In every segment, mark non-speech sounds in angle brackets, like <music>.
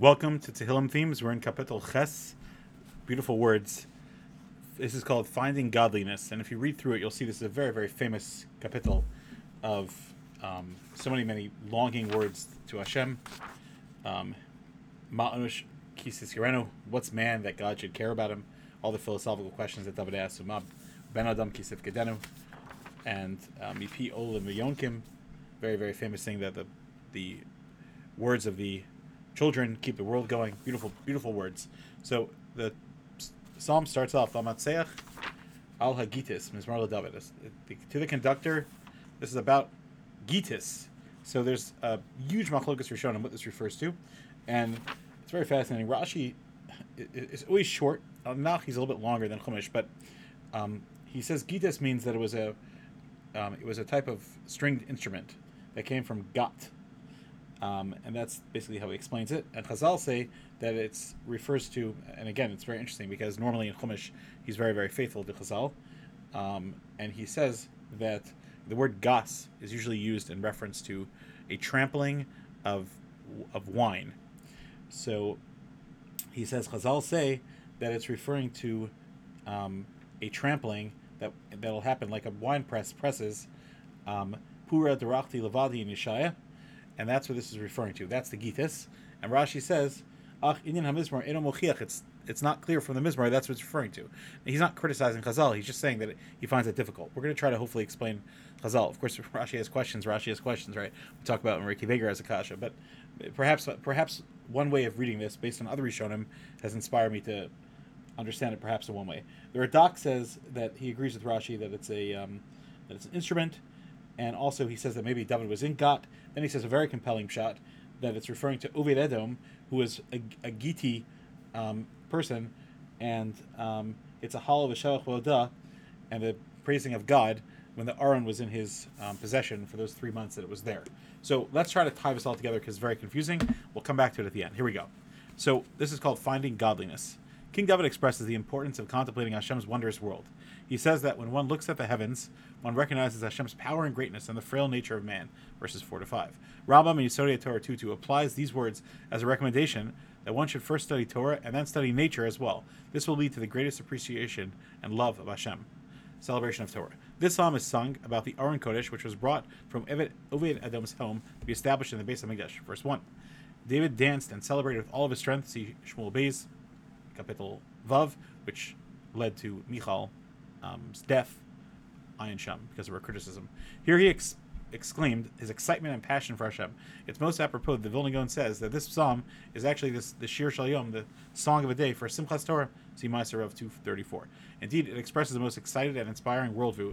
Welcome to Tehillim Themes. We're in Kapitel Ches. Beautiful words. This is called Finding Godliness. And if you read through it, you'll see this is a very, very famous Kapitel of um, so many, many longing words to Hashem. Um, Ma'anush Kisis Yerenu. What's man that God should care about him? All the philosophical questions that David asked. Umab Ben Adam Kisif Gedenu. And Mipi um, Olim Yonkim. Very, very famous thing that the, the words of the children keep the world going. Beautiful, beautiful words. So the psalm starts off Lamatseach al Hagitis, Mizmor David. To the conductor, this is about Gitis. So there's a huge machlokas Rishonim what this refers to, and it's very fascinating. Rashi is always short. Now he's a little bit longer than Chumash, but um, he says Gitis means that it was a um, it was a type of stringed instrument that came from Gat, um, and that's basically how he explains it. And Chazal say that it refers to, and again, it's very interesting because normally in Chumash he's very, very faithful to Chazal, um, and he says that the word gas is usually used in reference to a trampling of of wine. So he says Chazal say that it's referring to um, a trampling that that'll happen like a wine press presses. Um, Pura derachti levadi in Yeshaya and that's what this is referring to. That's the Gitis. And Rashi says, Ach inyan. It's it's not clear from the mizmor. That's what it's referring to. And he's not criticizing Chazal. He's just saying that he finds it difficult. We're going to try to hopefully explain Chazal. Of course, <laughs> Rashi has questions. Rashi has questions, right? We talk about Ricky Vega as a kasha, but perhaps perhaps one way of reading this, based on other Rishonim, has inspired me to understand it perhaps in one way. The Radak says that he agrees with Rashi that it's a um, that it's an instrument and also he says that maybe David was in Gat. Then he says a very compelling pshat that it's referring to Oved Edom, who is a, a Giti um, person, and um, it's a hall of a Shalach and the praising of God when the Aron was in his um, possession for those three months that it was there. So let's try to tie this all together because it's very confusing. We'll come back to it at the end. Here we go. So this is called Finding Godliness. King David expresses the importance of contemplating Hashem's wondrous world. He says that when one looks at the heavens, one recognizes Hashem's power and greatness and the frail nature of man, verses 4 to 5. Rambam in Yisodei Torah 2 applies these words as a recommendation that one should first study Torah and then study nature as well. This will lead to the greatest appreciation and love of Hashem. Celebration of Torah. This psalm is sung about the Aron Kodesh, which was brought from Oved Edom's home to be established in the Beis HaMikdash. Verse 1. David danced and celebrated with all of his strength. See Shmuel Beis, Kapitel Vav, which led to Michal's um, death, Ayin Sham, because of her criticism. Here he ex- exclaimed his excitement and passion for Hashem. It's most apropos. The Vilna Gaon says that this psalm is actually this the Shir Shel Yom, the song of a day for Simchas Torah. See Ma'aseh Rav 234. Indeed, it expresses the most excited and inspiring worldview,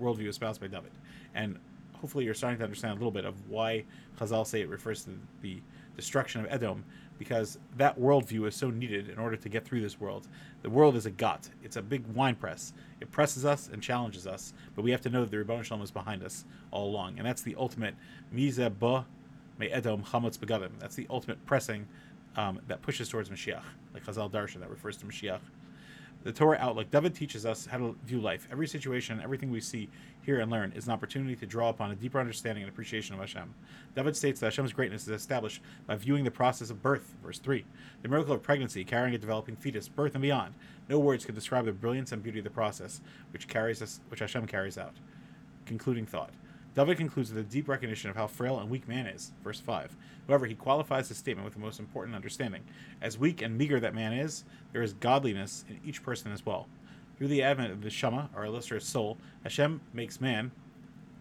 worldview espoused by David. And hopefully you're starting to understand a little bit of why Chazal say it refers to the destruction of Edom because that worldview is so needed in order to get through this world. The world is a gut; it's a big wine press. It presses us and challenges us, but we have to know that the Ribbono Shel Olam is behind us all along, and that's the ultimate mize ba me edom chamutz begadim. That's the ultimate pressing um, that pushes towards Mashiach, like Chazal Darshan that refers to Mashiach the Torah outlook, David teaches us how to view life. Every situation, everything we see, hear, and learn is an opportunity to draw upon a deeper understanding and appreciation of Hashem. David states that Hashem's greatness is established by viewing the process of birth, verse 3. The miracle of pregnancy, carrying a developing fetus, birth and beyond. No words can describe the brilliance and beauty of the process which carries us, which Hashem carries out. Concluding thought. David concludes with a deep recognition of how frail and weak man is, verse 5. However, he qualifies his statement with the most important understanding. As weak and meager that man is, there is godliness in each person as well. Through the advent of the Shema, our illustrious soul, Hashem makes man,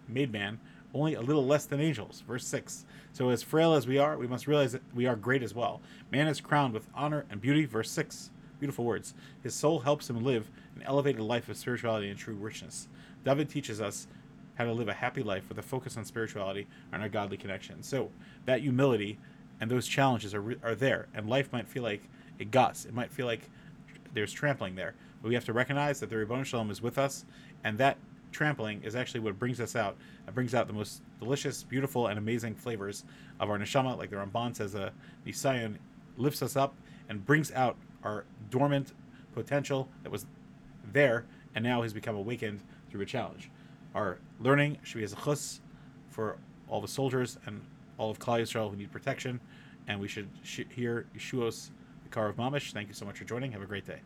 made man, only a little less than angels, verse 6. So, as frail as we are, we must realize that we are great as well. Man is crowned with honor and beauty, verse 6. Beautiful words. His soul helps him live an elevated life of spirituality and true richness. David teaches us how to live a happy life with a focus on spirituality and our godly connection. So that humility and those challenges are, are there, and life might feel like a gus. It might feel like there's trampling there, but we have to recognize that the Ribbono Shel Olam is with us, and that trampling is actually what brings us out. It brings out the most delicious, beautiful, and amazing flavors of our neshama, like the Ramban says, a uh, Nisayon lifts us up and brings out our dormant potential that was there and now has become awakened through a challenge. Our learning should be as a chus for all the soldiers and all of Klal Yisrael who need protection and we should sh- hear Yeshuos, the car of Mamish. Thank you so much for joining. Have a great day.